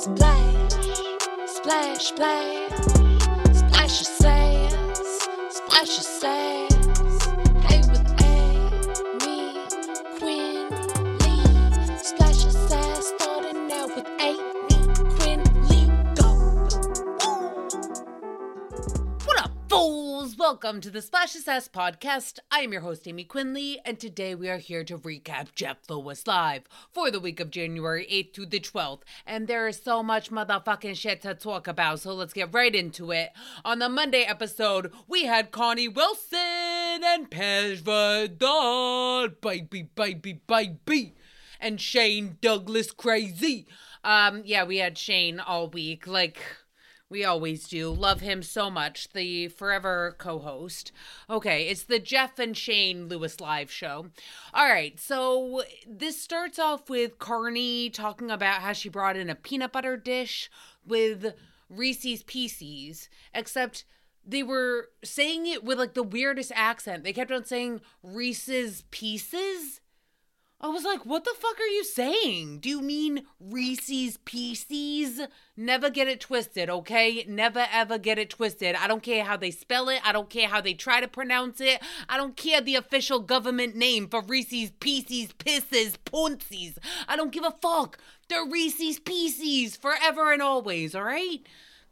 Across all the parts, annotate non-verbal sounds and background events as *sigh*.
Splash, splash, splash, splash your sass, splash your sass. Welcome to the Splash Sass podcast. I am your host, Aymee Quinnley, and today we are here to recap Jeff Lewis Live for the week of January 8th to the 12th. And there is so much motherfucking shit to talk about, so let's get right into it. On the Monday episode, we had Carnie Wilson and Pej Vahdat, baby, baby, baby, and Shane Douglas Crazy. Um, yeah, we had Shane all week, like. We always do. Love him so much. The forever co host. Okay, it's the Jeff and Shane Lewis live show. All right, so this starts off with Carnie talking about how she brought in a peanut butter dish with Reese's Pieces, except they were saying it with like the weirdest accent. They kept on saying Reese's Pieces. I was like, what the fuck are you saying? Do you mean Reese's Pieces? Never get it twisted, okay? Never ever get it twisted. I don't care how they spell it. I don't care how they try to pronounce it. I don't care the official government name for Reese's Pieces, Pisses, Punsies. I don't give a fuck. They're Reese's Pieces forever and always, all right?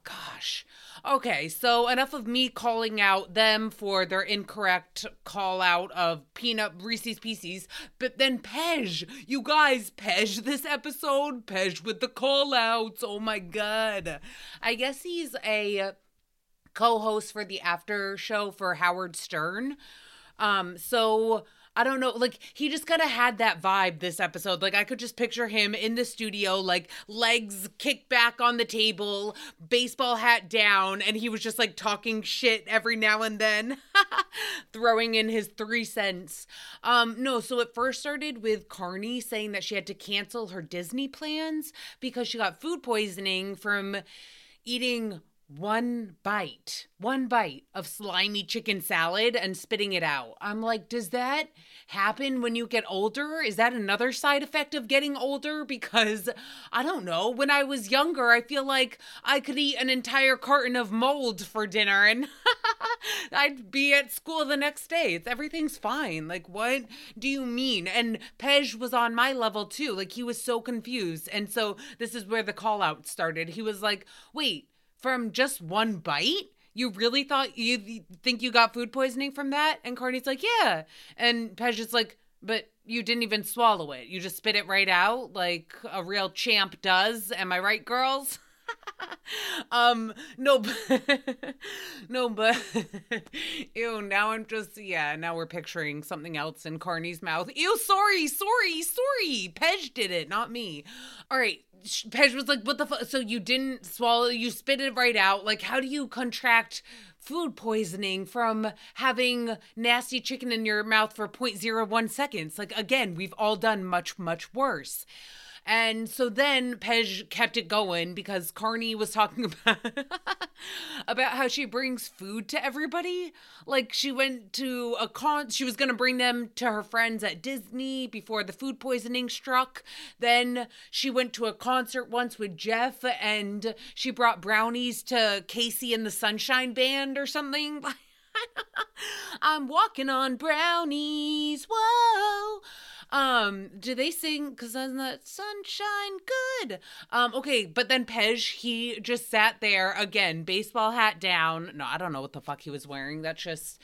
Gosh. Okay, so enough of me calling out them for their incorrect call out of peanut Reese's Pieces, but then Pej, you guys, Pej this episode, Pej with the call outs. Oh my god. I guess he's a co-host for the after show for Howard Stern. Um, so I don't know, like he just kind of had that vibe this episode. Like I could just picture him in the studio, like legs kicked back on the table, baseball hat down, and he was just like talking shit every now and then, *laughs* throwing in his three cents. Um, no, so it first started with Carnie saying that she had to cancel her Disney plans because she got food poisoning from eating one bite, one bite of slimy chicken salad and spitting it out. I'm like, does that happen when you get older? Is that another side effect of getting older? Because I don't know. When I was younger, I feel like I could eat an entire carton of mold for dinner and *laughs* I'd be at school the next day. It's everything's fine. Like, what do you mean? And Pej was on my level too. Like, he was so confused. And so this is where the call out started. He was like, wait, from just one bite? You really thought you think you got food poisoning from that? And Carnie's like, yeah. And Pej is like, but you didn't even swallow it. You just spit it right out like a real champ does. Am I right, girls? *laughs* *laughs* um no but *laughs* no but *laughs* ew now i'm just yeah now we're picturing something else in carnie's mouth ew sorry sorry sorry pej did it not me all right Pej was like, "What the fuck?" So you didn't swallow? You spit it right out? Like, how do you contract food poisoning from having nasty chicken in your mouth for 0.01 seconds? Like, again, we've all done much, much worse. And so then Pej kept it going because Carnie was talking *laughs* about about how she brings food to everybody. Like she went to a con she was to bring them to her friends at Disney before the food poisoning struck. Then she went to a concert once with Jeff and she brought brownies to KC and the Sunshine Band or something. *laughs* I'm walking on brownies. Whoa. Um, do they sing cause isn't that sunshine good? Um, okay, but then Pej, he just sat there again, baseball hat down. No, I don't know what the fuck he was wearing. That's just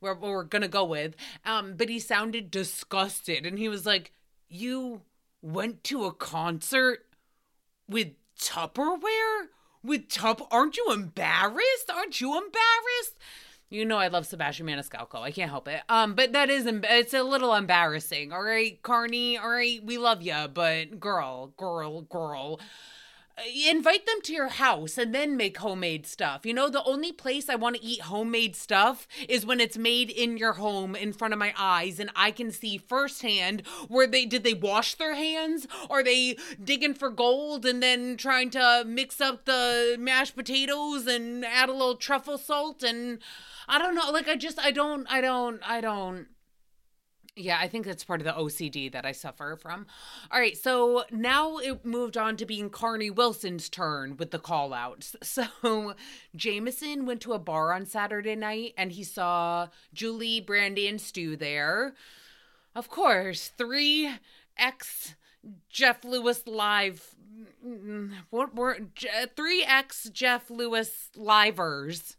where we're gonna go with. Um, but he sounded disgusted and he was like, You went to a concert with Tupperware? With Tup aren't you embarrassed? Aren't you embarrassed? You know I love Sebastian Maniscalco. I can't help it. Um, but that is it's a little embarrassing. All right, Carnie. All right, we love you, but girl, girl, girl. Uh, Invite them to your house and then make homemade stuff. You know, the only place I want to eat homemade stuff is when it's made in your home in front of my eyes and I can see firsthand where they did they wash their hands? Are they digging for gold and then trying to mix up the mashed potatoes and add a little truffle salt and I don't know. Like I just I don't I don't I don't Yeah, I think that's part of the OCD that I suffer from. All right, so now it moved on to being Carnie Wilson's turn with the call outs. *laughs* So Jameson went to a bar on Saturday night and he saw Julie, Brandy, and Stu there. Of course, three ex Jeff Lewis live. Mm, mm, mm, what were three ex Jeff Lewis livers?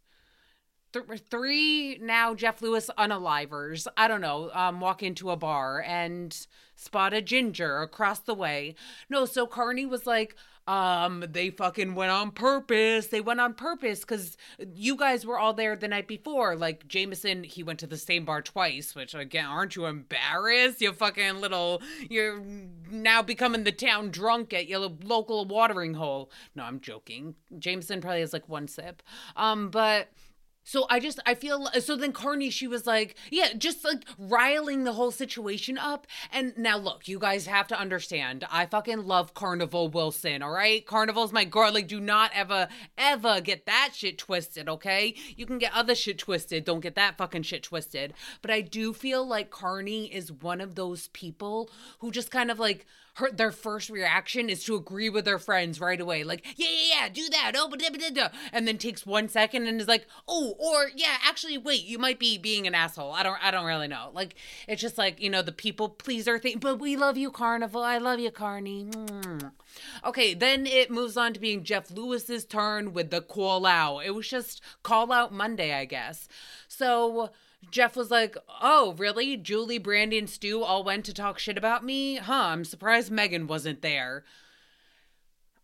Th- three now Jeff Lewis unalivers, I don't know, um, walk into a bar and spot a ginger across the way. No, so Carnie was like, um, they fucking went on purpose. They went on purpose because you guys were all there the night before. Like Jameson, he went to the same bar twice, which again, aren't you embarrassed? You fucking little, you're now becoming the town drunk at your local watering hole. No, I'm joking. Jameson probably has like one sip. Um, but so I just I feel so then Carnie she was like yeah just like riling the whole situation up. And now look you guys have to understand I fucking love Carnival Wilson all right? Carnival's my girl. Like do not ever ever get that shit twisted okay? You can get other shit twisted. Don't get that fucking shit twisted. But I do feel like Carney is one of those people who just kind of like her their first reaction is to agree with their friends right away, like yeah yeah yeah, do that, oh, and then takes one second and is like oh, or yeah, actually wait, you might be being an asshole. I don't I don't really know. Like it's just like you know the people pleaser thing, but we love you, Carnival. I love you, Carnie. Mm. Okay, then it moves on to being Jeff Lewis's turn with the call out. It was just call out Monday, I guess. So Jeff was like, Oh, really? Julie, Brandy, and Stu all went to talk shit about me? Huh, I'm surprised Megan wasn't there.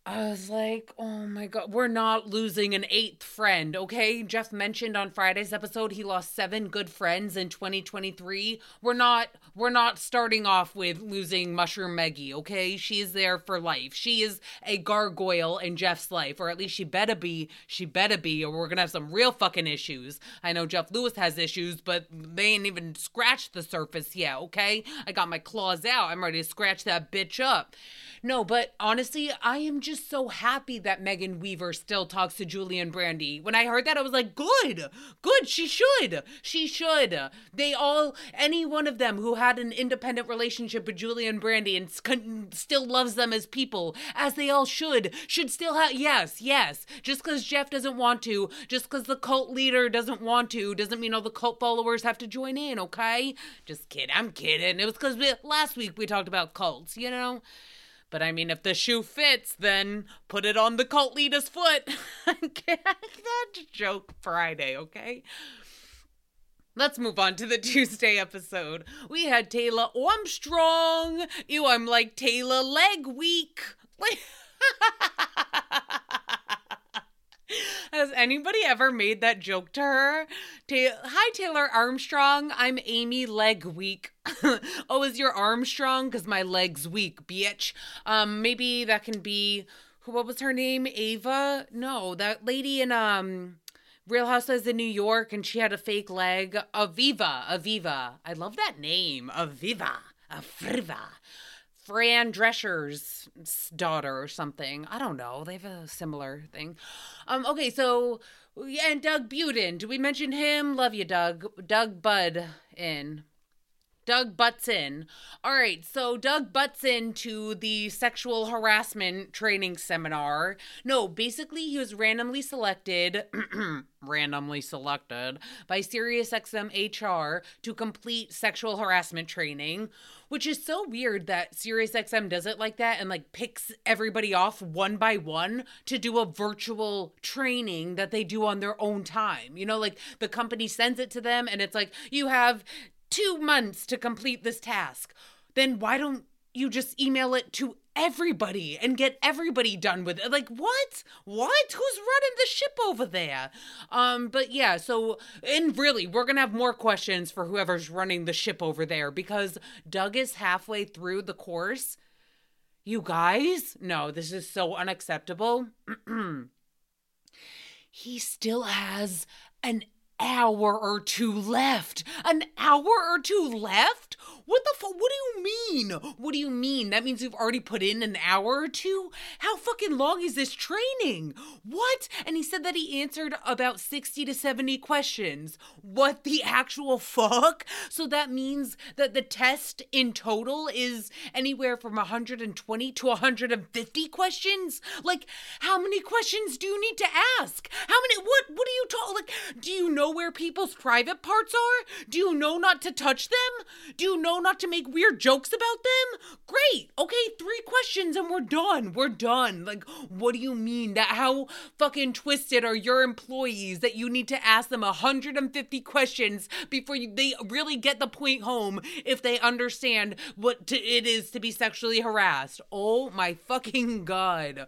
I was like, oh my God, we're not losing an eighth friend, okay? Jeff mentioned on Friday's episode he lost seven good friends in 2023. We're not we're not starting off with losing Mushroom Maggie, okay? She is there for life. She is a gargoyle in Jeff's life, or at least she better be, she better be, or we're gonna have some real fucking issues. I know Jeff Lewis has issues, but they ain't even scratched the surface yet, okay? I got my claws out. I'm ready to scratch that bitch up. No, but honestly, I am just so happy that Megan Weaver still talks to Julian and Brandy. When I heard that, I was like, good, good. She should. She should. They all, any one of them who had an independent relationship with Julian and Brandy and still loves them as people, as they all should, should still have, yes, yes. Just because Jeff doesn't want to, just because the cult leader doesn't want to, doesn't mean all the cult followers have to join in, okay? Just kidding. I'm kidding. It was because we, last week we talked about cults, you know? But I mean, if the shoe fits, then put it on the cult leader's foot. *laughs* That joke Friday, okay? Let's move on to the *laughs* Tuesday episode. We had Taylor Armstrong. Ew, I'm like Taylor Leg Week. *laughs* Has anybody ever made that joke to her? Ta- Hi, Taylor Armstrong. I'm Aymee Leg Week. *laughs* oh, is your arm strong? Because my leg's weak, bitch. Um, maybe that can be. What was her name? Ava? No, that lady in um Real Housewives in New York, and she had a fake leg. Aviva, Aviva. I love that name, Aviva, Aviva. Fran Drescher's daughter or something. I don't know. They have a similar thing. Um. Okay. So, yeah, and Doug Budin. Do we mention him? Love you, Doug. Doug Bud in. Doug butts in. All right, so Doug butts into the sexual harassment training seminar. No, basically, he was randomly selected, *clears throat* randomly selected by SiriusXM HR to complete sexual harassment training, which is so weird that SiriusXM does it like that and like picks everybody off one by one to do a virtual training that they do on their own time. You know, like the company sends it to them and it's like, you have two months to complete this task. Then why don't you just email it to everybody and get everybody done with it. Like what? What? Who's running the ship over there? Um but yeah, so and really we're going to have more questions for whoever's running the ship over there because Doug is halfway through the course. You guys? No, this is so unacceptable. *clears throat* he still has an hour or two left. An hour or two left? What the fuck? What do you mean? What do you mean? That means you've already put in an hour or two? How fucking long is this training? What? And he said that he answered about 60 to 70 questions. What the actual fuck? So that means that the test in total is anywhere from 120 to 150 questions? Like, how many questions do you need to ask? How many? What? What are you talking? Like, do you know where people's private parts are? Do you know not to touch them? Do you know not to make weird jokes about them? Great. Okay, three questions and we're done. We're done. Like, what do you mean that how fucking twisted are your employees that you need to ask them 150 questions before you, they really get the point home if they understand what to, it is to be sexually harassed? Oh my fucking god.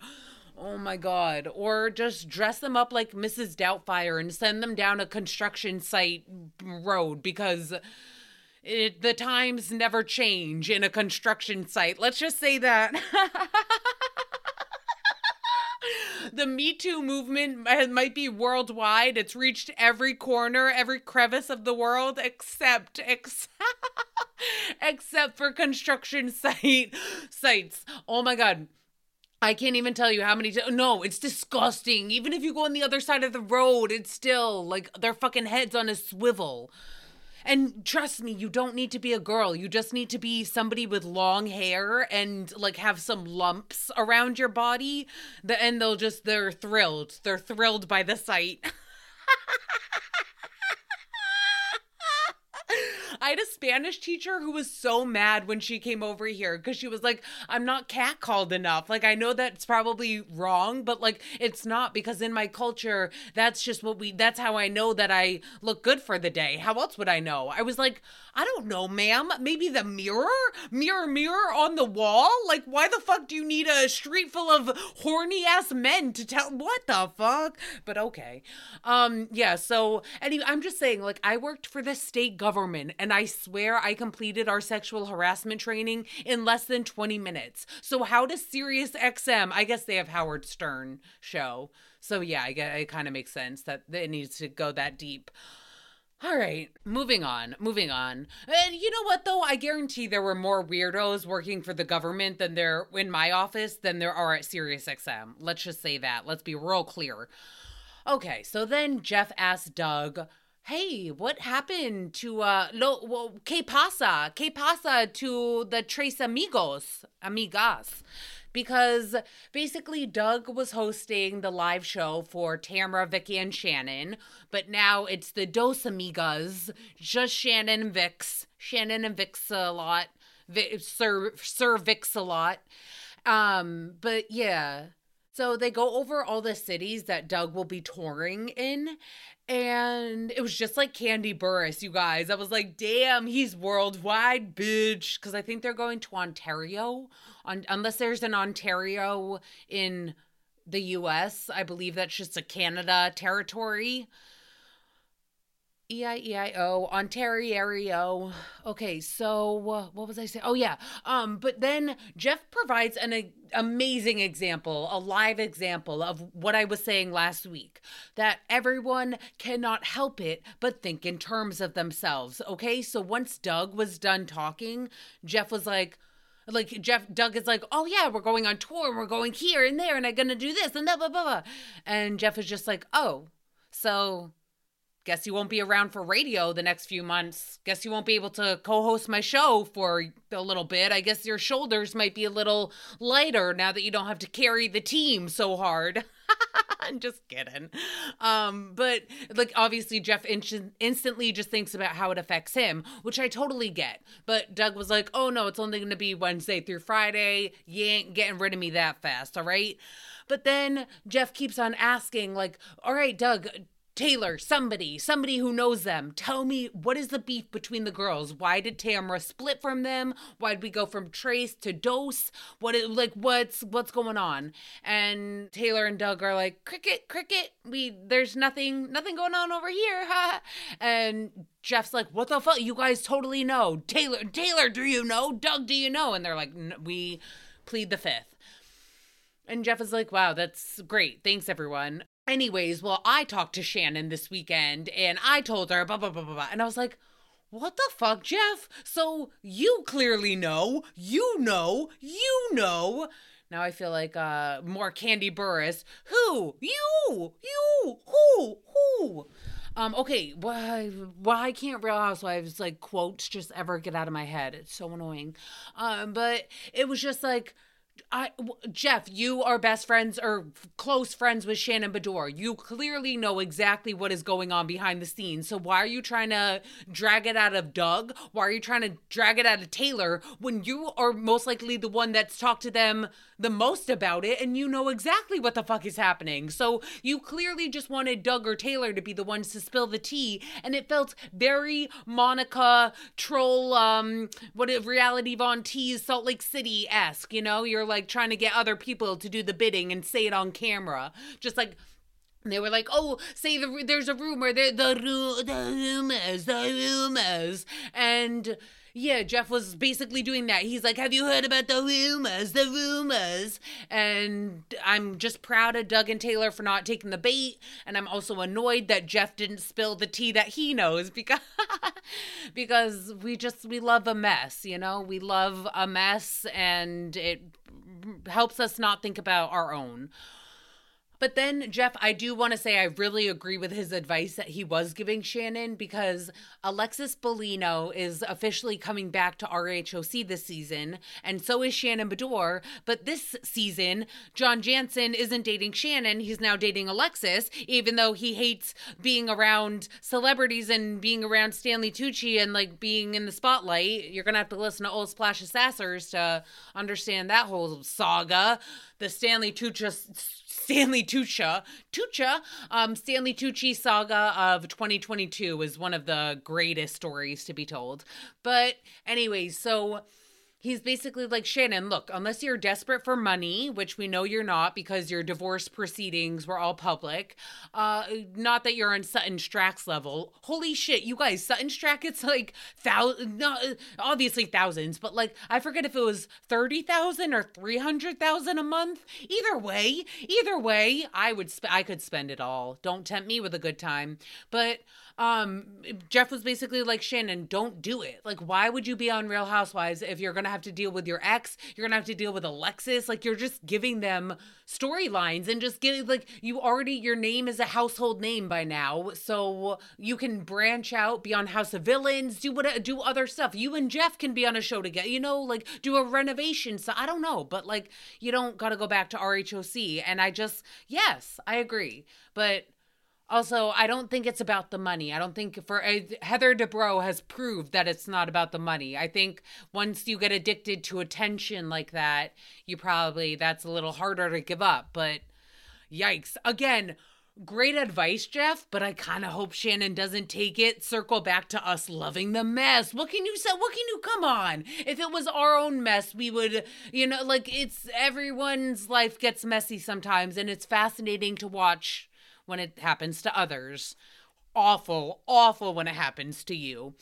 Oh my god. Or just dress them up like Mrs. Doubtfire and send them down a construction site road because it, the times never change in a construction site. Let's just say that. *laughs* the Me Too movement might be worldwide. It's reached every corner, every crevice of the world, except except, *laughs* except for construction site sites. Oh my god. I can't even tell you how many. T- no, it's disgusting. Even if you go on the other side of the road, it's still like their fucking heads on a swivel. And trust me, you don't need to be a girl. You just need to be somebody with long hair and like have some lumps around your body. The and they'll just they're thrilled. They're thrilled by the sight. *laughs* I had a Spanish teacher who was so mad when she came over here because she was like, I'm not catcalled enough. Like, I know that's probably wrong, but like, it's not because in my culture, that's just what we, that's how I know that I look good for the day. How else would I know? I was like, I don't know, ma'am. Maybe the mirror? Mirror, mirror on the wall? Like, why the fuck do you need a street full of horny ass men to tell? *laughs* What the fuck? But okay. Um, yeah, so anyway, I'm just saying, like, I worked for the state government and I swear I completed our sexual harassment training in less than 20 minutes. So how does Sirius XM, I guess they have Howard Stern show. So yeah, I get it kind of makes sense that it needs to go that deep. All right, moving on, moving on. And you know what though? I guarantee there were more weirdos working for the government than there in my office than there are at SiriusXM. Let's just say that. Let's be real clear. Okay, so then Jeff asked Doug, "Hey, what happened to uh lo well, que pasa? Que pasa to the Tres Amigos, amigas?" Because basically Doug was hosting the live show for Tamra, Vicki, and Shannon, but now it's the Dos Amigas, just Shannon and Vix. Shannon and Vix a lot. Sir Sir Vix a lot. Um, but yeah. So they go over all the cities that Doug will be touring in. And it was just like Kandi Burruss, you guys. I was like, damn, he's worldwide, bitch. Because I think they're going to Ontario. On, unless there's an Ontario in the US, I believe that's just a Canada territory. E I E I O Ontario. Okay, so uh, what was I saying? Oh yeah. Um but then Jeff provides an a, amazing example, a live example of what I was saying last week that everyone cannot help it but think in terms of themselves. Okay? So once Doug was done talking, Jeff was like like Jeff Doug is like, oh yeah, we're going on tour and we're going here and there and I'm gonna do this and blah blah blah blah. And Jeff is just like, oh, so guess you won't be around for radio the next few months. Guess you won't be able to co host my show for a little bit. I guess your shoulders might be a little lighter now that you don't have to carry the team so hard. *laughs* I'm just kidding. Um, but like obviously Jeff in- instantly just thinks about how it affects him, which I totally get. But Doug was like, "Oh no, it's only going to be Wednesday through Friday. You ain't getting rid of me that fast, all right?" But then Jeff keeps on asking like, "All right, Doug, Taylor, somebody, somebody who knows them, tell me what is the beef between the girls? Why did Tamra split from them? Why did we go from Trace to Dose? What is like what's what's going on? And Taylor and Doug are like, Cricket, cricket, we there's nothing nothing going on over here. and Jeff's like, what the fuck? You guys totally know. Taylor, Taylor, do you know? Doug, do you know? And they're like, we plead the fifth. And Jeff is like, wow, that's great. Thanks, everyone. Anyways, well, I talked to Shannon this weekend and I told her blah blah blah blah, blah. and I was like, what the fuck, Jeff? So you clearly know, you know, you know. Now I feel like uh more Kandi Burruss. Who? You, you, who, who? Um, okay, why why can't Real Housewives like quotes just ever get out of my head? It's so annoying. Um, but it was just like I Jeff, you are best friends or close friends with Shannon Beador. You clearly know exactly what is going on behind the scenes. So why are you trying to drag it out of Doug? Why are you trying to drag it out of Taylor when you are most likely the one that's talked to them the most about it and you know exactly what the fuck is happening. So you clearly just wanted Doug or Taylor to be the ones to spill the tea and it felt very Monica troll um what reality Von Tease Salt Lake City esque, you know? You're like trying to get other people to do the bidding and say it on camera. Just like they were like, "Oh, say the there's a rumor, the the, the rumors, the rumors," and yeah, Jeff was basically doing that. He's like, Have you heard about the rumors? The rumors. And I'm just proud of Doug and Taylor for not taking the bait. And I'm also annoyed that Jeff didn't spill the tea that he knows because *laughs* because we just we love a mess, you know? We love a mess and it helps us not think about our own. But then, Jeff, I do want to say I really agree with his advice that he was giving Shannon because Alexis Bellino is officially coming back to RHOC this season, and so is Shannon Beador. But this season, John Janssen isn't dating Shannon, he's now dating Alexis, even though he hates being around celebrities and being around Stanley Tucci and like being in the spotlight. You're going to have to listen to Old Splash of Sassers to understand that whole saga. The Stanley Tucci Stanley Tucci, Tucci, um, Stanley Tucci saga of 2022 is one of the greatest stories to be told. But anyways, so he's basically like Shannon, look, unless you're desperate for money, which we know you're not because your divorce proceedings were all public, uh not that you're on Sutton Stracke's level. Holy shit, you guys, Sutton Stracke it's like thousand no, obviously thousands, but like I forget if it was 30,000 or 300,000 a month. Either way, either way, I would sp- I could spend it all. Don't tempt me with a good time. But um Jeff was basically like Shannon, don't do it. Like why would you be on Real Housewives if you're going to have to deal with your ex, you're going to have to deal with Alexis, like you're just giving them storylines and just getting like you already your name is a household name by now, so you can branch out beyond House of Villains, do what do other stuff. You and Jeff can be on a show together, you know, like do a renovation. So I don't know, but like you don't got to go back to RHOC and I just yes, I agree. But also, I don't think it's about the money. I don't think for uh, Heather Dubrow has proved that it's not about the money. I think once you get addicted to attention like that, you probably that's a little harder to give up. But yikes. Again, great advice, Jeff, but I kind of hope Shannon doesn't take it. Circle back to us loving the mess. What can you say? What can you come on? If it was our own mess, we would, you know, like it's everyone's life gets messy sometimes, and it's fascinating to watch when it happens to others. Awful, awful when it happens to you.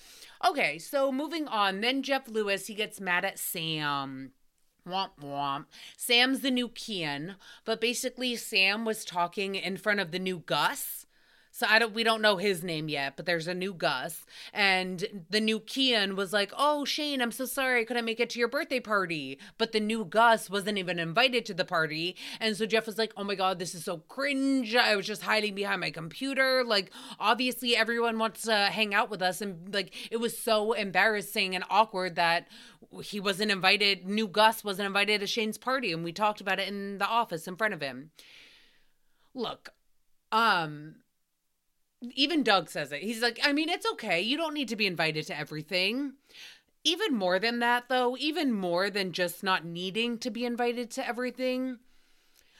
Okay, so moving on. Then Jeff Lewis, he gets mad at Sam. Womp womp. Sam's the new Kian, but basically Sam was talking in front of the new Gus so I don't we don't know his name yet, but there's a new Gus. And the new Kian was like, Oh Shane, I'm so sorry I couldn't make it to your birthday party. But the new Gus wasn't even invited to the party. And so Jeff was like, Oh my god, this is so cringe. I was just hiding behind my computer. Like, obviously everyone wants to hang out with us. And like it was so embarrassing and awkward that he wasn't invited, new Gus wasn't invited to Shane's party. And we talked about it in the office in front of him. Look, um, even Doug says it. He's like, I mean, it's okay. You don't need to be invited to everything. Even more than that, though, even more than just not needing to be invited to everything,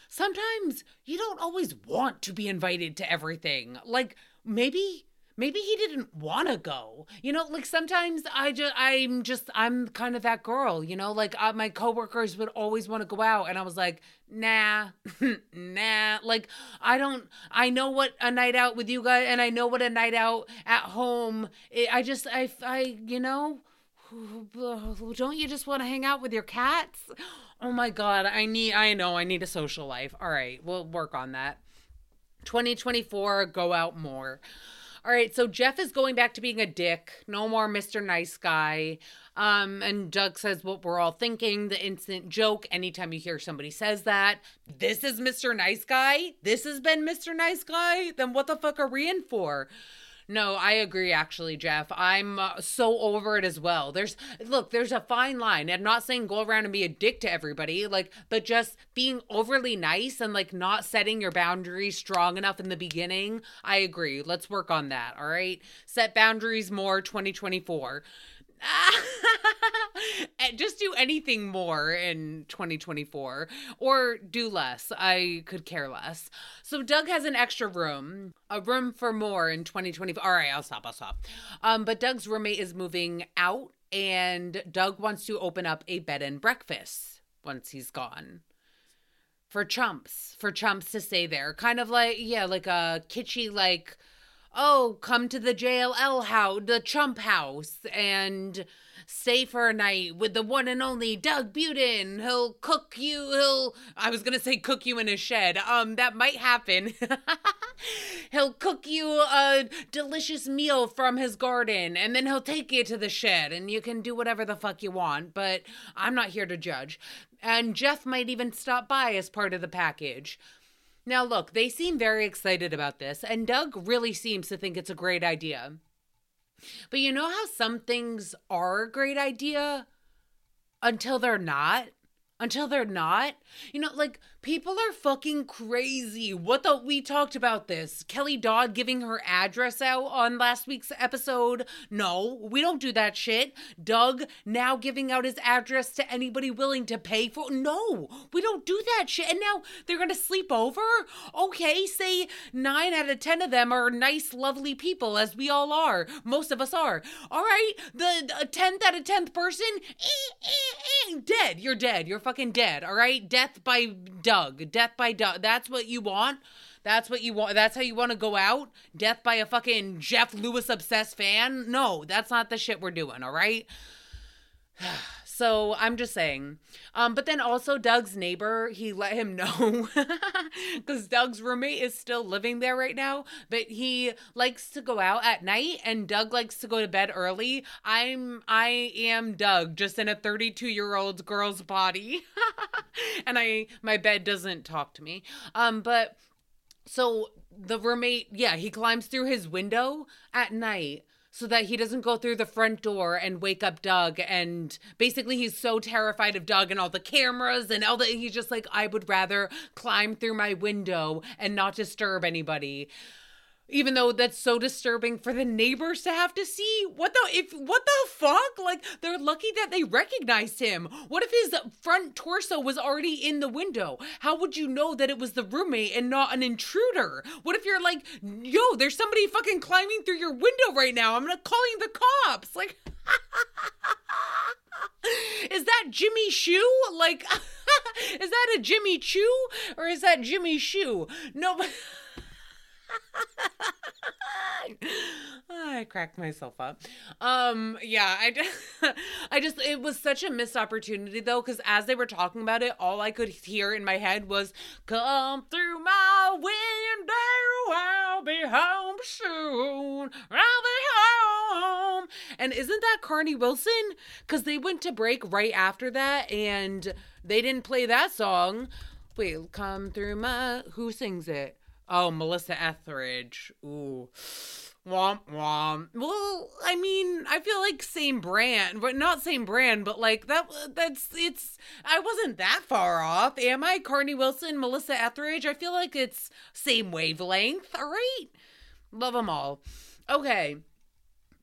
sometimes you don't always want to be invited to everything. Like, maybe maybe he didn't want to go. You know like sometimes i just i'm just i'm kind of that girl you know? Like uh, my coworkers would always want to go out and i was like nah *laughs* nah. Like i don't i know what a night out with you guys and i know what a night out at home i just i i you know? *sighs* Don't you just want to hang out with your cats? Oh my god i need i know i need a social life. All right we'll work on that. 2024, go out more. All right, so Jeff is going back to being a dick. No more Mr. Nice Guy. Um, and Doug says what we're all thinking, the instant joke. Anytime you hear somebody says that, this is Mr. Nice Guy. This has been Mr. Nice Guy. Then what the fuck are we in for? No, I agree actually, Jeff. I'm uh, so over it as well. There's look, there's a fine line. I'm not saying go around and be a dick to everybody, like but just being overly nice and like not setting your boundaries strong enough in the beginning. I agree. Let's work on that, all right? Set boundaries more 2024. *laughs* just do anything more in 2024 or do less. I could care less. So Doug has an extra room, a room for more in 2024. All right, I'll stop. I'll stop. Um, but Doug's roommate is moving out, and Doug wants to open up a bed and breakfast once he's gone. For chumps, for chumps to stay there, kind of like yeah, like a kitschy like oh, come to the JLL house, the Chump house, and stay for a night with the one and only Doug Budin. He'll cook you. He'll, I was to say cook you in a shed. Um, that might happen. *laughs* he'll cook you a delicious meal from his garden and then he'll take you to the shed and you can do whatever the fuck you want, but I'm not here to judge. And Jeff might even stop by as part of the package. Now, look, they seem very excited about this, and Doug really seems to think it's a great idea. But you know how some things are a great idea until they're not? Until they're not? You know, like People are fucking crazy. What the we talked about this. Kelly Dodd giving her address out on last week's episode. No, we don't do that shit. Doug now giving out his address to anybody willing to pay for. No, we don't do that shit. And now they're to sleep over? Okay, say 9 out of 10 of them are nice lovely people as we all are. Most of us are. All right, the, 10th out of 10th person eh, eh, eh, dead. You're dead. You're fucking dead. All right? Death by Death by Doug. That's what you want. That's what you want. That's how you want to go out? Death by a fucking Jeff Lewis obsessed fan? No, that's not the shit we're doing, all right? *sighs* So I'm just saying. Um, but then also Doug's neighbor, he let him *laughs* know because Doug's roommate is still living there right now, but he likes to go out at night and Doug likes to go to bed early. I'm I am Doug, just in a 32 year old girl's body. *laughs* and I my bed doesn't talk to me. Um, but so the roommate, yeah, he climbs through his window at night so that he doesn't go through the front door and wake up Doug. And basically, he's so terrified of Doug and all the cameras and all that. He's just like, I would rather climb through my window and not disturb anybody even though that's so disturbing for the neighbors to have to see what the if what the fuck like they're lucky that they recognized him what if his front torso was already in the window how would you know that it was the roommate and not an intruder what if you're like yo there's somebody fucking climbing through your window right now i'm not calling the cops like *laughs* is that Jimmy Choo? Like, *laughs* is that a Jimmy Choo or is that Jimmy Shoe? No. *laughs* I cracked myself up. Um, yeah, I just, *laughs* I just, it was such a missed opportunity though, because as they were talking about it, all I could hear in my head was, "Come through my window, I'll be home soon. I'll be home." And isn't that Carnie Wilson? Because they went to break right after that, and they didn't play that song. Wait, come through my. Who sings it? Oh, Melissa Etheridge. Ooh. Womp womp. Well, I mean, I feel like same brand, but not same brand, but like that that's it's I wasn't that far off. Am I? Carnie Wilson, Melissa Etheridge? I feel like it's same wavelength. All right. Love them all. Okay.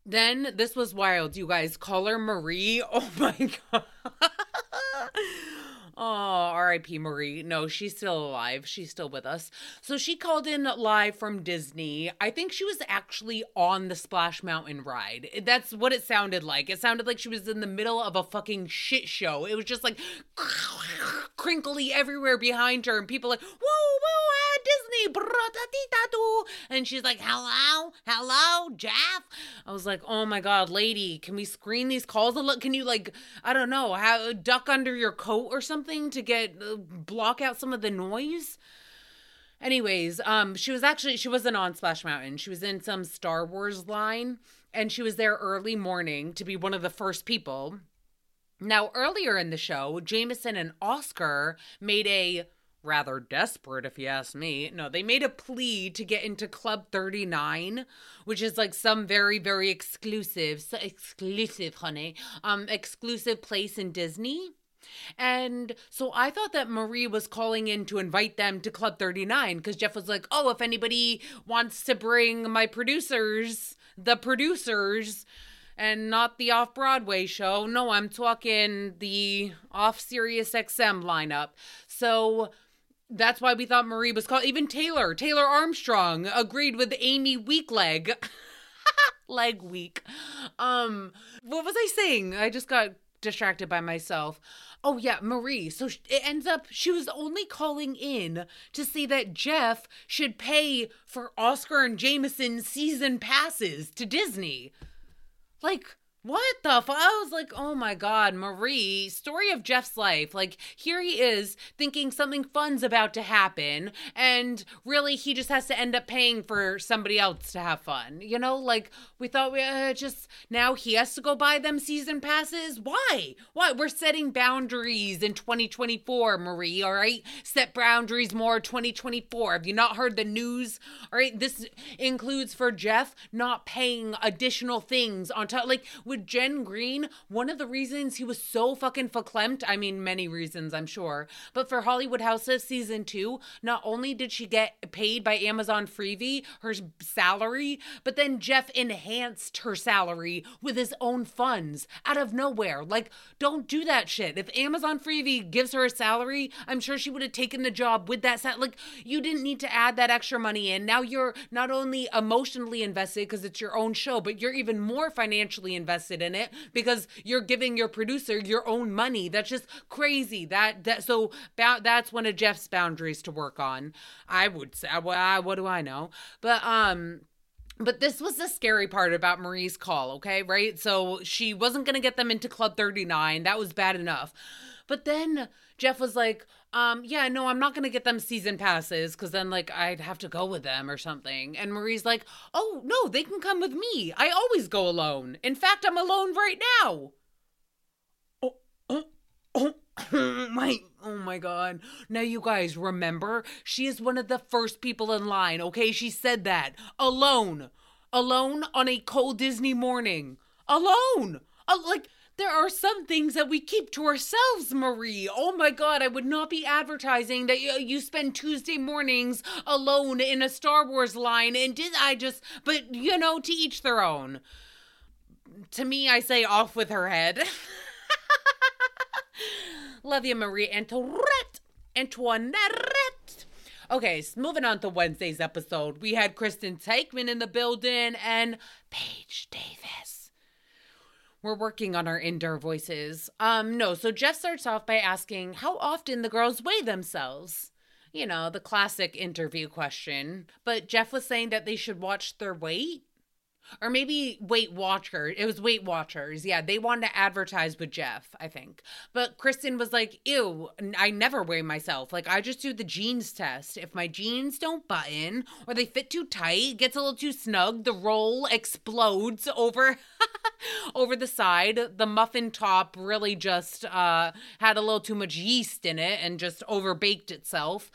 Then this was wild, you guys. Call her Marie. *laughs* Oh my god. Oh, R.I.P. Marie. No, she's still alive. She's still with us. So she called in live from Disney. I think she was actually on the Splash Mountain ride. That's what it sounded like. It sounded like she was in the middle of a fucking shit show. It was just like crinkly everywhere behind her, and people like, whoa, whoa, ah, Disney. And she's like, hello, hello, Jeff. I was like, oh my God, lady, can we screen these calls a look? Can you, like, I don't know, have, duck under your coat or something? Something to get uh, block out some of the noise. Anyways, um, she was actually she wasn't on Splash Mountain. She was in some Star Wars line, and she was there early morning to be one of the first people. Now, earlier in the show, Jameson and Oscar made a rather desperate, if you ask me. No, they made a plea to get into Club 39, which is like some very, very exclusive, so exclusive, honey, um, exclusive place in Disney. And so I thought that Marie was calling in to invite them to Club 39 because Jeff was like, oh, if anybody wants to bring my producers, the producers, and not the off Broadway show. No, I'm talking the off Sirius XM lineup. So that's why we thought Marie was called. Even Taylor, Taylor Armstrong, agreed with Aymee Weekleg. *laughs* Leg week. Um, what was I saying? I just got distracted by myself. Oh yeah, Marie. So it ends up she was only calling in to see that Jeff should pay for Oscar and Jameson season passes to Disney. Like what the fuck? I was like, oh my god, Marie, story of Jeff's life. Like, here he is thinking something fun's about to happen, and really he just has to end up paying for somebody else to have fun. You know, like, we thought we uh, just now he has to go buy them season passes. Why? Why? We're setting boundaries in 2024, Marie, all right? Set boundaries more 2024. Have you not heard the news? All right, this includes for Jeff not paying additional things on top. Like, with Jen Green, one of the reasons he was so fucking verklempt, I mean, many reasons, I'm sure, but for Hollywood Houses season two, not only did she get paid by Amazon Freevee her salary, but then Jeff enhanced her salary with his own funds out of nowhere. Like, don't do that shit. If Amazon Freevee gives her a salary, I'm sure she would have taken the job with that. Sal- like, you didn't need to add that extra money in. Now you're not only emotionally invested because it's your own show, but you're even more financially invested invested in it because you're giving your producer your own money. That's just crazy. That that so that's one of Jeff's boundaries to work on. I would say. Well, what do I know? But um. But this was the scary part about Marie's call, okay? Right? So she wasn't going to get them into Club 39. That was bad enough. But then Jeff was like, um, yeah, no, I'm not gonna get them season passes because then like I'd have to go with them or something. And Marie's like, oh no, they can come with me. I always go alone. In fact, I'm alone right now. Oh, oh, oh. *coughs* my oh my god now you guys remember she is one of the first people in line okay she said that alone alone on a cold disney morning alone uh, like there are some things that we keep to ourselves, Marie. Oh my God, I would not be advertising that you, you spend Tuesday mornings alone in a Star Wars line. And did I just, but you know, to each their own. To me, I say off with her head. *laughs* You, Marie Antoinette. Antoinette. Okay, so moving on to Wednesday's episode. We had Kristen Taekman in the building and Paige Davis. We're working on our indoor voices. Um, no, so Jeff starts off by asking how often the girls weigh themselves. You know, the classic interview question. But Jeff was saying that they should watch their weight or maybe Weight Watchers. It was Weight Watchers. Yeah, they wanted to advertise with Jeff, I think. But Kristen was like, "Ew, I never weigh myself. Like I just do the jeans test. If my jeans don't button or they fit too tight, gets a little too snug, the roll explodes over *laughs* over the side. The muffin top really just uh had a little too much yeast in it and just overbaked itself."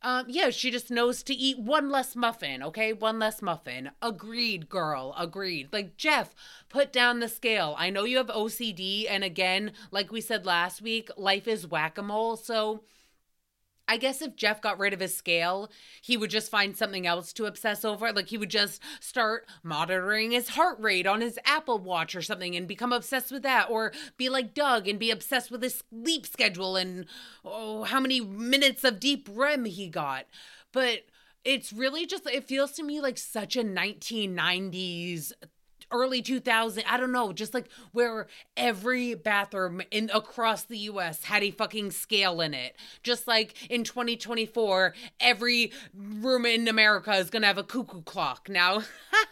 Um, yeah, she just knows to eat one less muffin, okay? One less muffin. Agreed, girl. Agreed. Like, Jeff, put down the scale. I know you have OCD, and again, like we said last week, life is whack a mole, so I guess if Jeff got rid of his scale, he would just find something else to obsess over. Like he would just start monitoring his heart rate on his Apple Watch or something and become obsessed with that. Or be like Doug and be obsessed with his sleep schedule and oh, how many minutes of deep REM he got. But it's really just, it feels to me like such a 1990s early 2000 i don't know just like where every bathroom in across the us had a fucking scale in it. Just like in 2024 every room in america is gonna have a cuckoo clock now.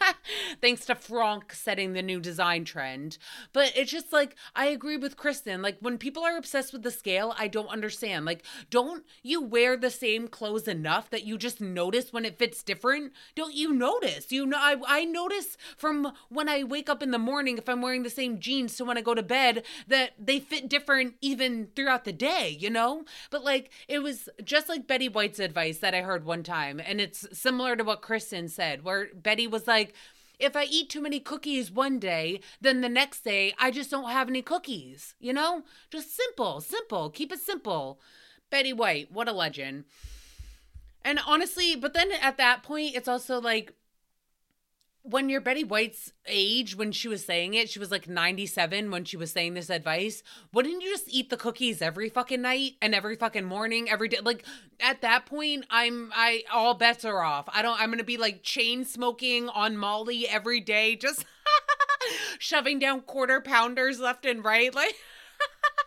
*laughs* Thanks to franck setting the new design trend. But it's just like i agree with kristen. Like when people are obsessed with the scale i don't understand. Like don't you wear the same clothes enough that you just notice when it fits different? Don't you notice? You know i, I notice from when I wake up in the morning, if I'm wearing the same jeans so when I go to bed, that they fit different even throughout the day, you know? But like, it was just like Betty White's advice that I heard one time. And it's similar to what Kristen said, where Betty was like, if I eat too many cookies one day, then the next day I just don't have any cookies, you know? Just simple, simple, keep it simple. Betty White, what a legend. And honestly, but then at that point, it's also like, when you're Betty White's age, when she was saying it, she was like 97 when she was saying this advice. Wouldn't you just eat the cookies every fucking night and every fucking morning, every day? Like at that point, I'm I all bets are off. I don't I'm gonna be like chain smoking on Molly every day, just *laughs* shoving down quarter pounders left and right. Like *laughs*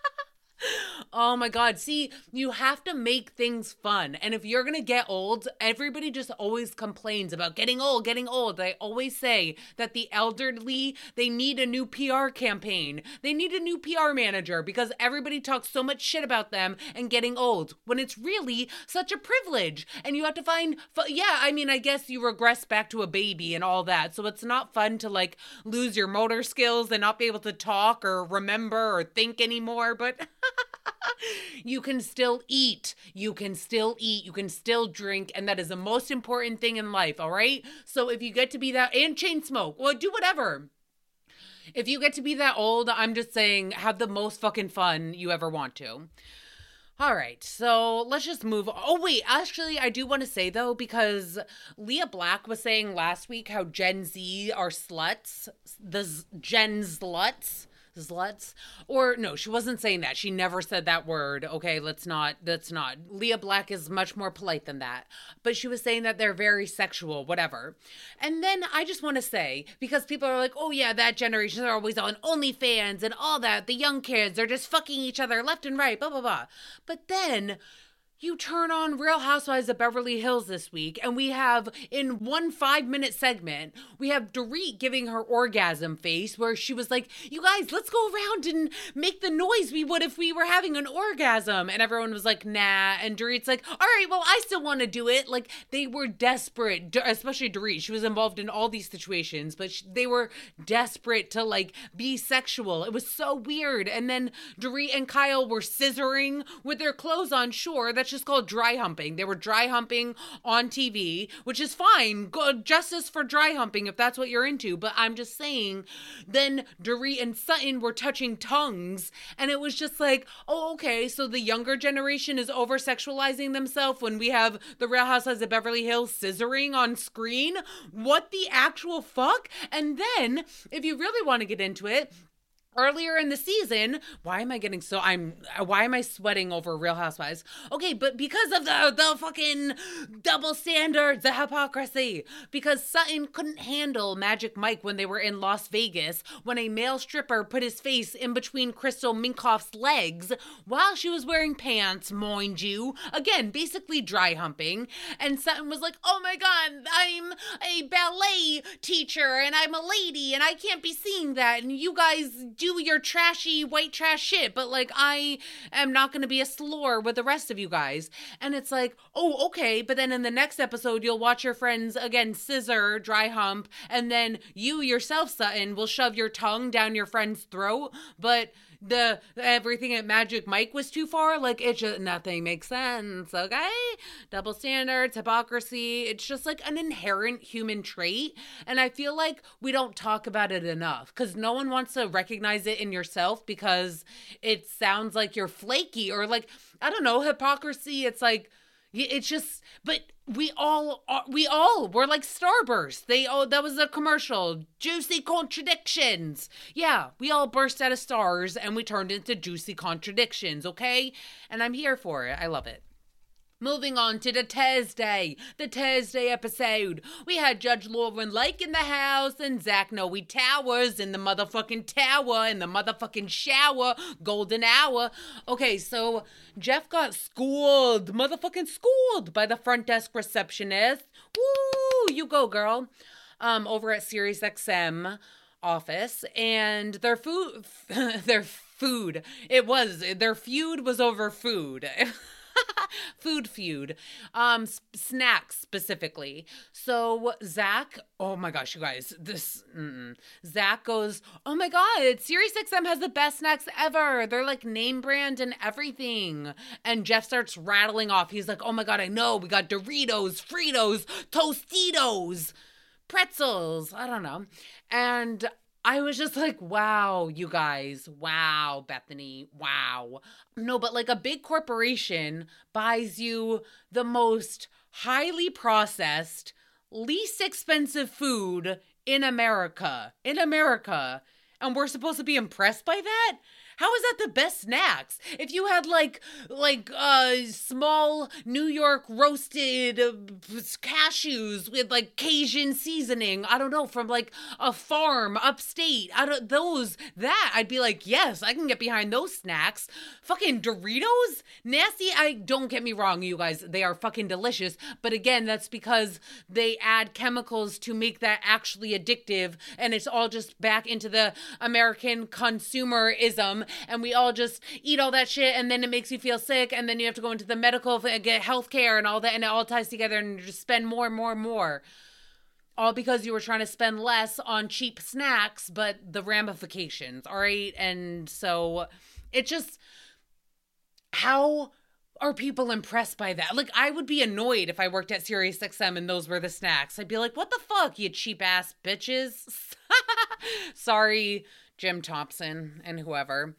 Oh my God. See, you have to make things fun. And if you're going to get old, everybody just always complains about getting old, getting old. I always say that the elderly, they need a new PR campaign. They need a new PR manager because everybody talks so much shit about them and getting old when it's really such a privilege. And you have to find, yeah, I mean, I guess you regress back to a baby and all that. So it's not fun to like lose your motor skills and not be able to talk or remember or think anymore. But. *laughs* *laughs* you can still eat. You can still eat. You can still drink. And that is the most important thing in life. All right. So if you get to be that and chain smoke, well, do whatever. If you get to be that old, I'm just saying have the most fucking fun you ever want to. All right, so let's just move. Oh wait, actually, I do want to say though because Lea Black was saying last week how Gen Z are sluts, the Gen sluts sluts or no she wasn't saying that. She never said that word. Okay let's not that's not. Lea black is much more polite than that. But she was saying that they're very sexual whatever. And then i just want to say because people are like oh yeah that generation they're always on onlyfans and all that. The young kids are just fucking each other left and right blah blah blah. But then you turn on Real Housewives of Beverly Hills this week, and we have in one five minute segment, we have Dorit giving her orgasm face where she was like, You guys, let's go around and make the noise we would if we were having an orgasm. And everyone was like, Nah. And Dorit's like, All right, well, I still want to do it. Like, they were desperate, especially Dorit. She was involved in all these situations, but she, they were desperate to like be sexual. It was so weird. And then Dorit and Kyle were scissoring with their clothes on, sure. That just called dry humping. They were dry humping on TV, which is fine. Good justice for dry humping if that's what you're into. But I'm just saying, then Dorit and Sutton were touching tongues, and it was just like, oh, okay, so the younger generation is over sexualizing themselves when we have the Real Housewives of Beverly Hills scissoring on screen. What the actual fuck? And then, if you really want to get into it, earlier in the season why am i getting so i'm why am i sweating over real housewives? Okay but because of the the fucking double standards the hypocrisy. Because sutton couldn't handle magic mike when they were in las vegas when a male stripper put his face in between crystal minkoff's legs while she was wearing pants mind you. Again basically dry humping. And sutton was like oh my god i'm a ballet teacher and i'm a lady and i can't be seeing that. And you guys do your trashy white trash shit, but like I am not going to be a slore with the rest of you guys. And it's like, oh, okay. But then in the next episode, you'll watch your friends again scissor, dry hump, and then you yourself, Sutton, will shove your tongue down your friend's throat. But the everything at Magic Mike was too far. Like it just nothing makes sense. Okay, double standards, hypocrisy. It's just like an inherent human trait, and I feel like we don't talk about it enough because no one wants to recognize it in yourself because it sounds like you're flaky or like I don't know hypocrisy. It's like it's just, but we all are, we all were like Starburst. They oh that was a commercial. Juicy contradictions. Yeah, we all burst out of stars and we turned into juicy contradictions, okay? And I'm here for it. I love it. Moving on to the Thursday, the Thursday episode. We had Judge Lauren Lake in the house and Zach Noe Towers in the motherfucking tower in the motherfucking shower, golden hour. Okay, so Jeff got schooled, motherfucking schooled by the front desk receptionist. Woo, you go, girl. Um, over at SiriusXM office, and their food, *laughs* their food, it was their feud was over food. *laughs* *laughs* food feud. Um s- snacks specifically. So zach oh my gosh you guys this mm-mm. zach goes oh my god sirius xm has the best snacks ever. They're like name brand and everything. And jeff starts rattling off. He's like oh my god i know. We got doritos fritos tostitos pretzels. I don't know. And I was just like, wow, you guys, wow, Bethany, wow. No, but like a big corporation buys you the most highly processed, least expensive food in America. In America. And we're supposed to be impressed by that? How is that the best snacks? If you had like like uh small New York roasted uh, cashews with like Cajun seasoning, I don't know, from like a farm upstate. I don't those that I'd be like, "Yes, I can get behind those snacks." Fucking Doritos? Nasty. I don't get me wrong, you guys, they are fucking delicious, but again, that's because they add chemicals to make that actually addictive and it's all just back into the American consumerism and we all just eat all that shit and then it makes you feel sick and then you have to go into the medical get health care and all that and it all ties together and you just spend more and more and more all because you were trying to spend less on cheap snacks but the ramifications all right and so it just how are people impressed by that? Like, I would be annoyed if I worked at Sirius XM and those were the snacks. I'd be like, what the fuck, you cheap ass bitches? *laughs* Sorry, Jim Thompson and whoever.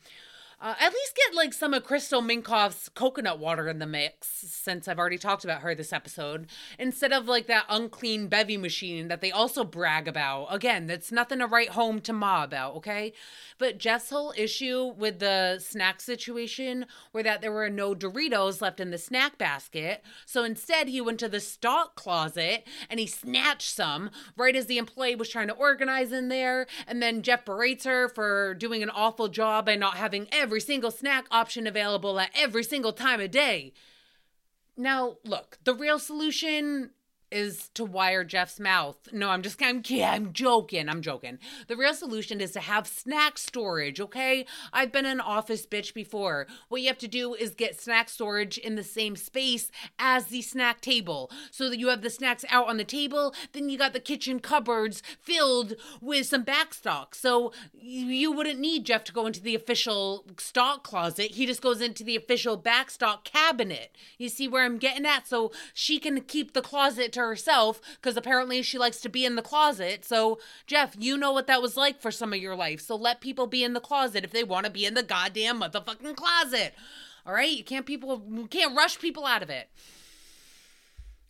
Uh, at least get like some of Crystal Minkoff's coconut water in the mix, since I've already talked about her this episode, instead of like that unclean Bevi machine that they also brag about. Again, that's nothing to write home to Ma about, okay? But Jeff's whole issue with the snack situation were that there were no Doritos left in the snack basket. So instead, he went to the stock closet and he snatched some right as the employee was trying to organize in there. And then Jeff berates her for doing an awful job by not having every single snack option available at every single time of day. Now, look, the real solution is to wire Jeff's mouth. No, I'm just I'm I'm joking. I'm joking. The real solution is to have snack storage, okay? I've been an office bitch before. What you have to do is get snack storage in the same space as the snack table so that you have the snacks out on the table, then you got the kitchen cupboards filled with some backstock. So you, wouldn't need Jeff to go into the official stock closet. He just goes into the official backstock cabinet. You see where I'm getting at? So she can keep the closet to herself because apparently she likes to be in the closet. So, Jeff, you know what that was like for some of your life. So let people be in the closet if they want to be in the goddamn motherfucking closet. All right? You can't people you can't rush people out of it.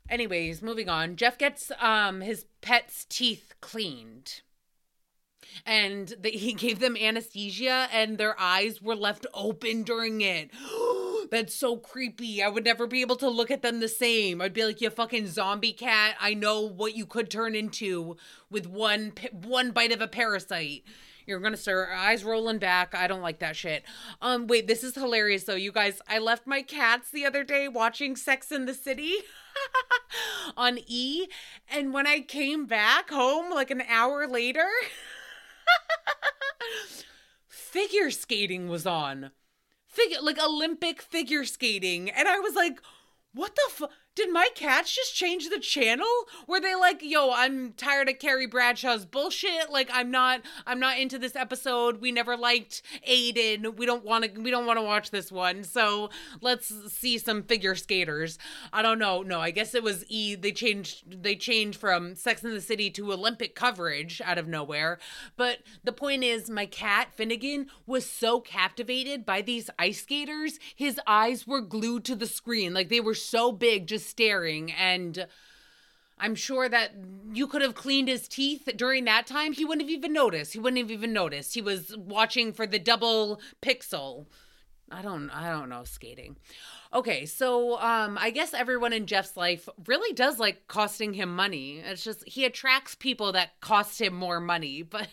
Anyways, moving on. Jeff gets um his pet's teeth cleaned. And the, he gave them anesthesia and their eyes were left open during it. That's so creepy. I would never be able to look at them the same. I'd be like, "You fucking zombie cat. I know what you could turn into with one one bite of a parasite." You're gonna start eyes rolling back. I don't like that shit. Um, wait, this is hilarious though, you guys. I left my cats the other day watching Sex in the City *laughs* on E, and when I came back home like an hour later, *laughs* figure skating was on figure like Olympic figure skating, and I was like, "What the fuck?" Did my cats just change the channel? Were they like, "Yo, I'm tired of Carrie Bradshaw's bullshit. Like, I'm not, I'm not into this episode. We never liked Aidan. We don't want to, we don't want to watch this one. So let's see some figure skaters. I don't know. No, I guess it was E. They changed, they changed from Sex in the City to Olympic coverage out of nowhere. But the point is, my cat Finnegan was so captivated by these ice skaters, his eyes were glued to the screen. Like they were so big, just staring. And I'm sure that you could have cleaned his teeth during that time. He wouldn't have even noticed. He wouldn't have even noticed. He was watching for the double pixel. I don't I don't know skating. Okay, so um I guess everyone in Jeff's life really does like costing him money. It's just he attracts people that cost him more money. *laughs* But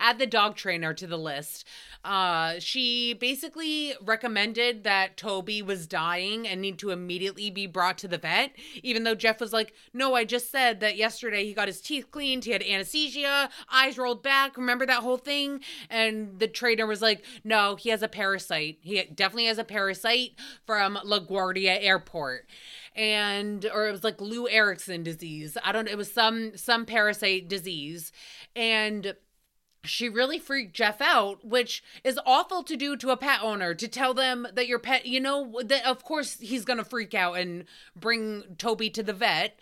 add the dog trainer to the list. Uh she basically recommended that Toby was dying and need to immediately be brought to the vet, even though Jeff was like, "No, I just said that yesterday he got his teeth cleaned, he had anesthesia, eyes rolled back. Remember that whole thing?" And the trainer was like, "No, he has a parasite. He definitely has a parasite from LaGuardia Airport. And or it was like Lou Erickson disease. I don't know. It was some some parasite disease. And she really freaked Jeff out, which is awful to do to a pet owner to tell them that your pet, you know, that of course he's going to freak out and bring Toby to the vet.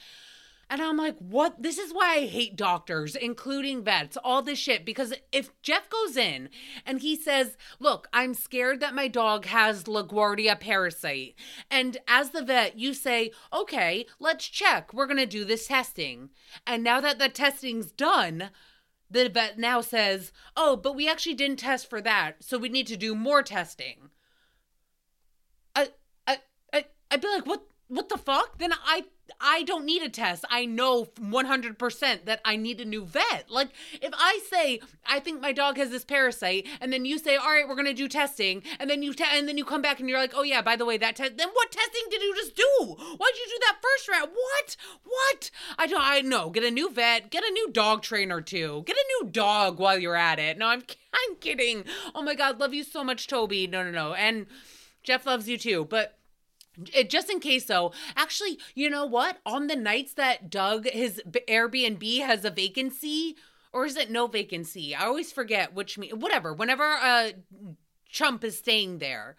And I'm like, what? This is why I hate doctors, including vets, all this shit. Because if Jeff goes in and he says, look, I'm scared that my dog has LaGuardia parasite. And as the vet, you say, okay, let's check. We're going to do this testing. And now that the testing's done, the vet now says, oh, but we actually didn't test for that. So we need to do more testing. I, I, I, I'd be like, what? What the fuck? Then I I don't need a test. I know 100% that I need a new vet. Like, if I say, I think my dog has this parasite, and then you say, all right, we're going to do testing, and then you, te- and then you come back and you're like, oh yeah, by the way, that test, then what testing did you just do? Why'd you do that first round? What? What? I don't, I know. Get a new vet, get a new dog trainer too. Get a new dog while you're at it. No, I'm, *laughs* I'm kidding. Oh my God, love you so much, Toby. No, no, no. And Jeff loves you too, but just in case though. Actually you know what? On the nights that doug his airbnb has a vacancy or is it no vacancy? I always forget which me whatever whenever uh, a chump is staying there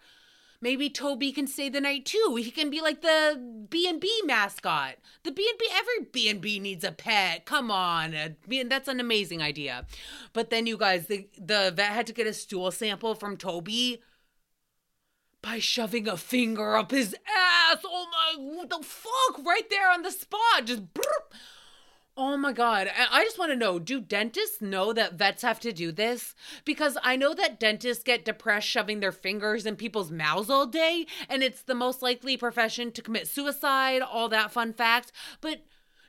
maybe toby can stay the night too. He can be like the b&b mascot. The b&b every b&b needs a pet. Come on. Uh, that's an amazing idea. But then you guys the, the vet had to get a stool sample from toby shoving a finger up his ass. Oh my, what the fuck? Right there on the spot. Just burp. Oh my God. I just want to know do dentists know that vets have to do this? Because I know that dentists get depressed shoving their fingers in people's mouths all day, and it's the most likely profession to commit suicide, all that fun fact. But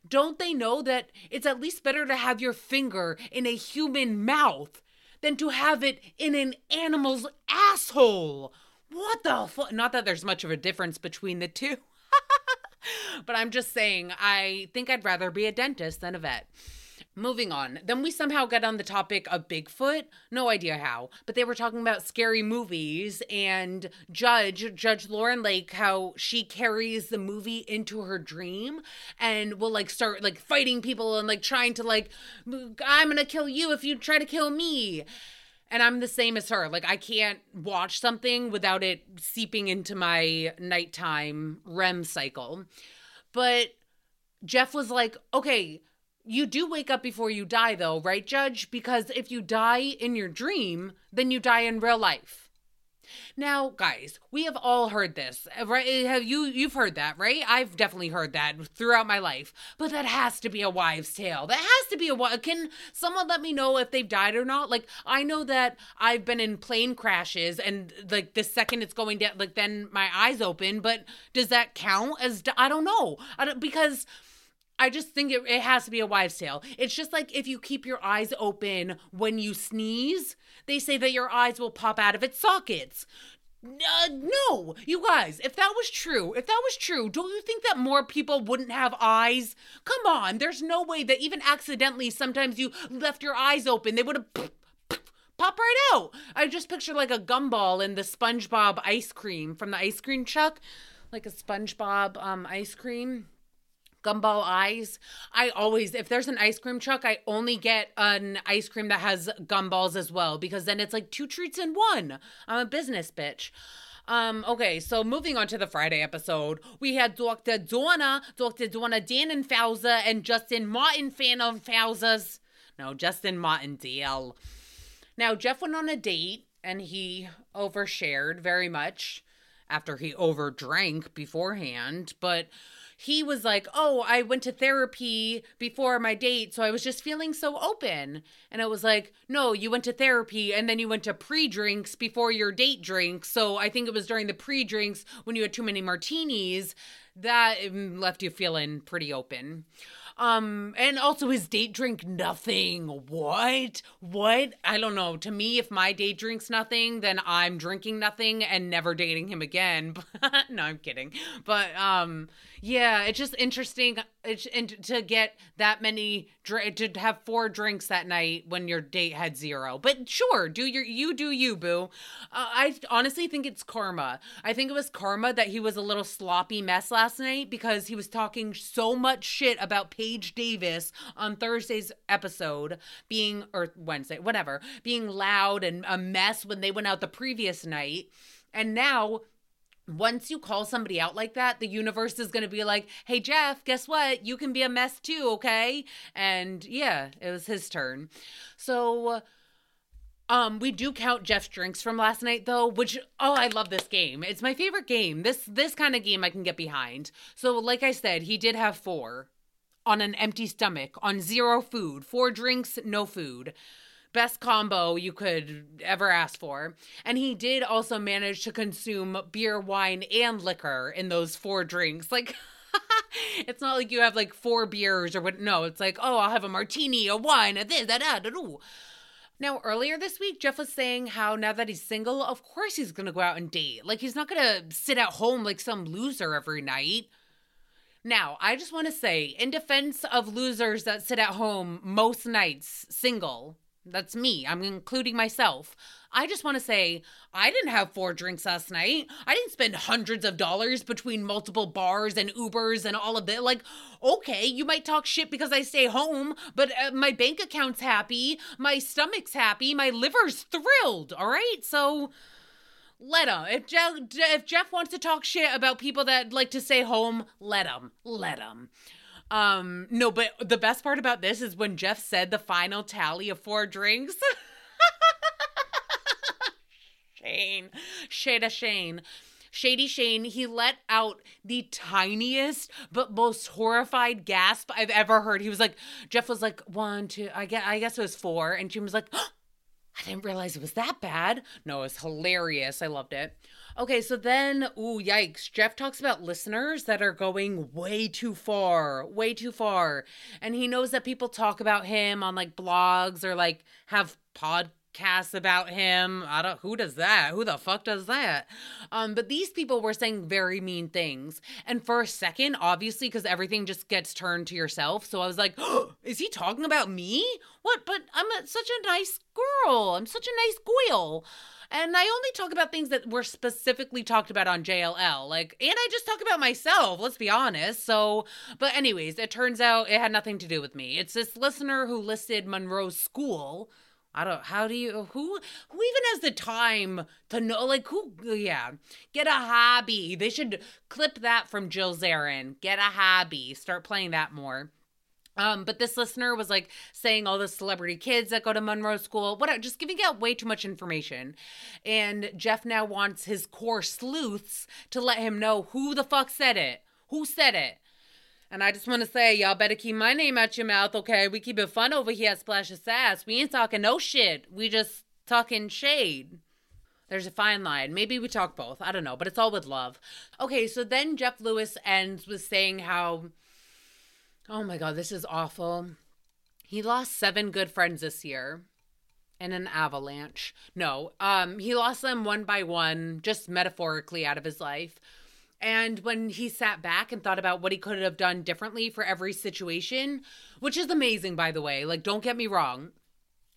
don't they know that it's at least better to have your finger in a human mouth than to have it in an animal's asshole? What the fuck? Not that there's much of a difference between the two. *laughs* but I'm just saying, I think I'd rather be a dentist than a vet. Moving on. Then we somehow get on the topic of Bigfoot. No idea how. But they were talking about scary movies and Judge, Judge Lauren Lake, how she carries the movie into her dream and will like start like fighting people and like trying to like, I'm gonna kill you if you try to kill me. And I'm the same as her. Like I can't watch something without it seeping into my nighttime REM cycle. But Jeff was like, "Okay, you do wake up before you die though, right, Judge? Because if you die in your dream, then you die in real life." Now, guys, we have all heard this, uh, right? Uh, have you you've heard that, right? I've definitely heard that throughout my life. But that has to be a wives' tale. That has to be a can someone let me know if they've died or not? Like I know that I've been in plane crashes and like the second it's going down like then my eyes open, but does that count as I don't know. I don't because I just think it, it has to be a wives' tale. It's just like if you keep your eyes open when you sneeze, they say that your eyes will pop out of its sockets. Uh, no, you guys, if that was true, if that was true, don't you think that more people wouldn't have eyes? Come on, there's no way that even accidentally sometimes you left your eyes open, they would have pop right out. I just picture like a gumball in the SpongeBob ice cream from the ice cream truck, like a SpongeBob um ice cream gumball eyes. I always, if there's an ice cream truck, I only get an ice cream that has gumballs as well because then it's like two treats in one. I'm a business bitch. Um, okay, so moving on to the Friday episode, we had Dr. Donna, Dr. Donna Dannenfelser, and Justin Martin fan of Fausers. No, Justin Martindale. Now, Jeff went on a date and he overshared very much after he overdrank beforehand, but he was like, Oh, I went to therapy before my date, so I was just feeling so open. And I was like, No, you went to therapy and then you went to pre drinks before your date drinks. So I think it was during the pre drinks when you had too many martinis that mm, left you feeling pretty open. Um, and also his date drink nothing. What? What? I don't know. To me, if my date drinks nothing, then I'm drinking nothing and never dating him again. *laughs* no, I'm kidding. But um, yeah, it's just interesting and to get that many to have four drinks that night when your date had zero. But sure, do your you do you boo. Uh, I honestly think it's karma. I think it was karma that he was a little sloppy mess last night because he was talking so much shit about Paige Davis on Thursday's episode being or Wednesday, whatever, being loud and a mess when they went out the previous night. And now once you call somebody out like that, the universe is going to be like, hey, Jeff, guess what? You can be a mess too, okay? And yeah, it was his turn. So. Um, we do count Jeff's drinks from last night though, which oh, I love this game. It's my favorite game. This this kind of game I can get behind. So, like I said, he did have four on an empty stomach, on zero food, four drinks, no food best combo you could ever ask for. And he did also manage to consume beer, wine, and liquor in those four drinks. Like, *laughs* it's not like you have like four beers or what. No, it's like, oh, I'll have a martini, a wine, a this, that, that, that. Now, earlier this week, Jeff was saying how now that he's single, of course he's going to go out and date. Like, he's not going to sit at home like some loser every night. Now, I just want to say, in defense of losers that sit at home most nights single, that's me. I'm including myself. I just want to say I didn't have four drinks last night. I didn't spend hundreds of dollars between multiple bars and Ubers and all of that. Like, okay, you might talk shit because I stay home, but uh, my bank account's happy, my stomach's happy, my liver's thrilled. All right, so let him. If Jeff, if Jeff wants to talk shit about people that like to stay home, let him. Let him. Um, no, but the best part about this is when Jeff said the final tally of four drinks. *laughs* Shane, Shada Shane. Shady Shane, he let out the tiniest but most horrified gasp I've ever heard. He was like, Jeff was like, one, two, I guess, I guess it was four. And Jim was like, oh, *gasps* I didn't realize it was that bad. No, it was hilarious. I loved it. Okay, so then, ooh, yikes. Jeff talks about listeners that are going way too far, way too far. And he knows that people talk about him on like blogs or like have podcasts about him. I don't who does that? Who the fuck does that? Um, but these people were saying very mean things. And for a second, obviously, because everything just gets turned to yourself. So I was like, oh, *gasps* is he talking about me? What? But I'm a, such a nice girl. I'm such a nice girl. And I only talk about things that were specifically talked about on JLL. Like, and I just talk about myself, let's be honest. So, but anyways, it turns out it had nothing to do with me. It's this listener who listed Monroe's school. I don't how do you who who even has the time to know like who yeah get a hobby they should clip that from Jill Zarin get a hobby start playing that more um, but this listener was like saying all the celebrity kids that go to Monroe School, what just giving out way too much information. And Jeff now wants his core sleuths to let him know who the fuck said it. Who said it? And I just want to say, y'all better keep my name out your mouth, okay? We keep it fun over here at Splash of Sass. We ain't talking no shit. We just talking shade. There's a fine line. Maybe we talk both. I don't know, but it's all with love. Okay, so then Jeff Lewis ends with saying how Oh my God, this is awful. He lost seven good friends this year in an avalanche. No, um, he lost them one by one, just metaphorically out of his life. And when he sat back and thought about what he could have done differently for every situation, which is amazing, by the way, like, don't get me wrong,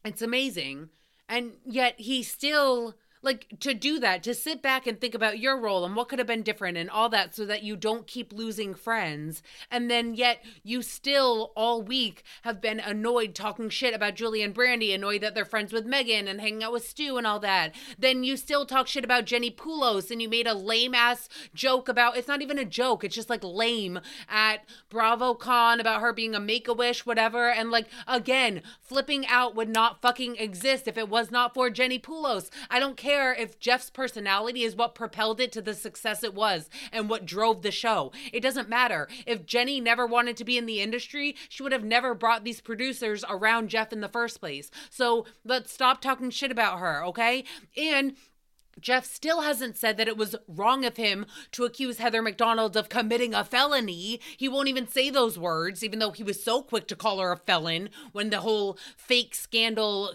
it's amazing. And yet he still like to do that to sit back and think about your role and what could have been different and all that so that you don't keep losing friends. And then yet you still all week have been annoyed talking shit about Julie and brandy annoyed that they're friends with Megan and hanging out with Stu and all that. Then you still talk shit about Jenni Pulos and you made a lame ass joke about it's not even a joke it's just like lame at BravoCon about her being a make-a-wish whatever. And like again flipping out would not fucking exist if it was not for Jenni Pulos I don't care care if Jeff's personality is what propelled it to the success it was and what drove the show. It doesn't matter. If Jenni never wanted to be in the industry, she would have never brought these producers around Jeff in the first place. So let's stop talking shit about her, okay? And Jeff still hasn't said that it was wrong of him to accuse Heather McDonald of committing a felony. He won't even say those words, even though he was so quick to call her a felon when the whole fake scandal,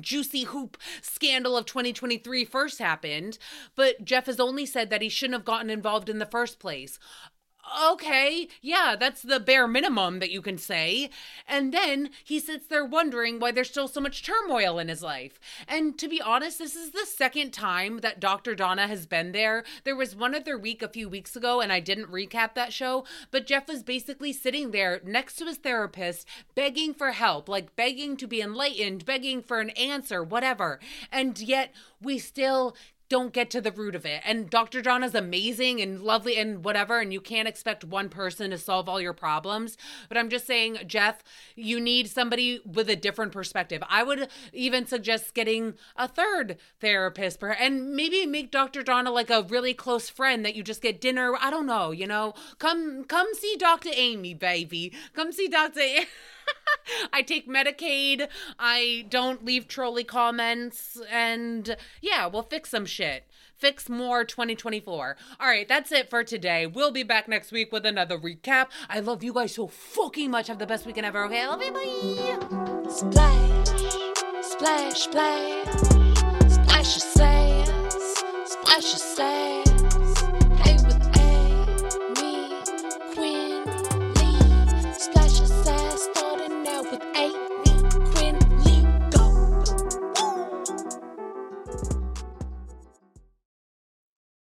juicy scoop scandal of 2023 first happened. But Jeff has only said that he shouldn't have gotten involved in the first place okay, yeah, that's the bare minimum that you can say. And then he sits there wondering why there's still so much turmoil in his life. And to be honest, this is the second time that Dr. Donna has been there. There was one other week a few weeks ago, and I didn't recap that show, but Jeff was basically sitting there next to his therapist, begging for help, like begging to be enlightened, begging for an answer, whatever. And yet we still don't get to the root of it. And Dr. John is amazing and lovely and whatever, and you can't expect one person to solve all your problems. But I'm just saying, Jeff, you need somebody with a different perspective. I would even suggest getting a third therapist and maybe make Dr. Donna like a really close friend that you just get dinner. I don't know, you know. Come come see Dr. Amy, baby. Come see Dr. *laughs* *laughs* I take Medicaid. I don't leave trolley comments. And yeah, we'll fix some shit. Fix more 2024. All right, that's it for today. We'll be back next week with another recap. I love you guys so fucking much. Have the best weekend ever, okay? I love you. Bye. Splash, splash, splash. Splash. Splash.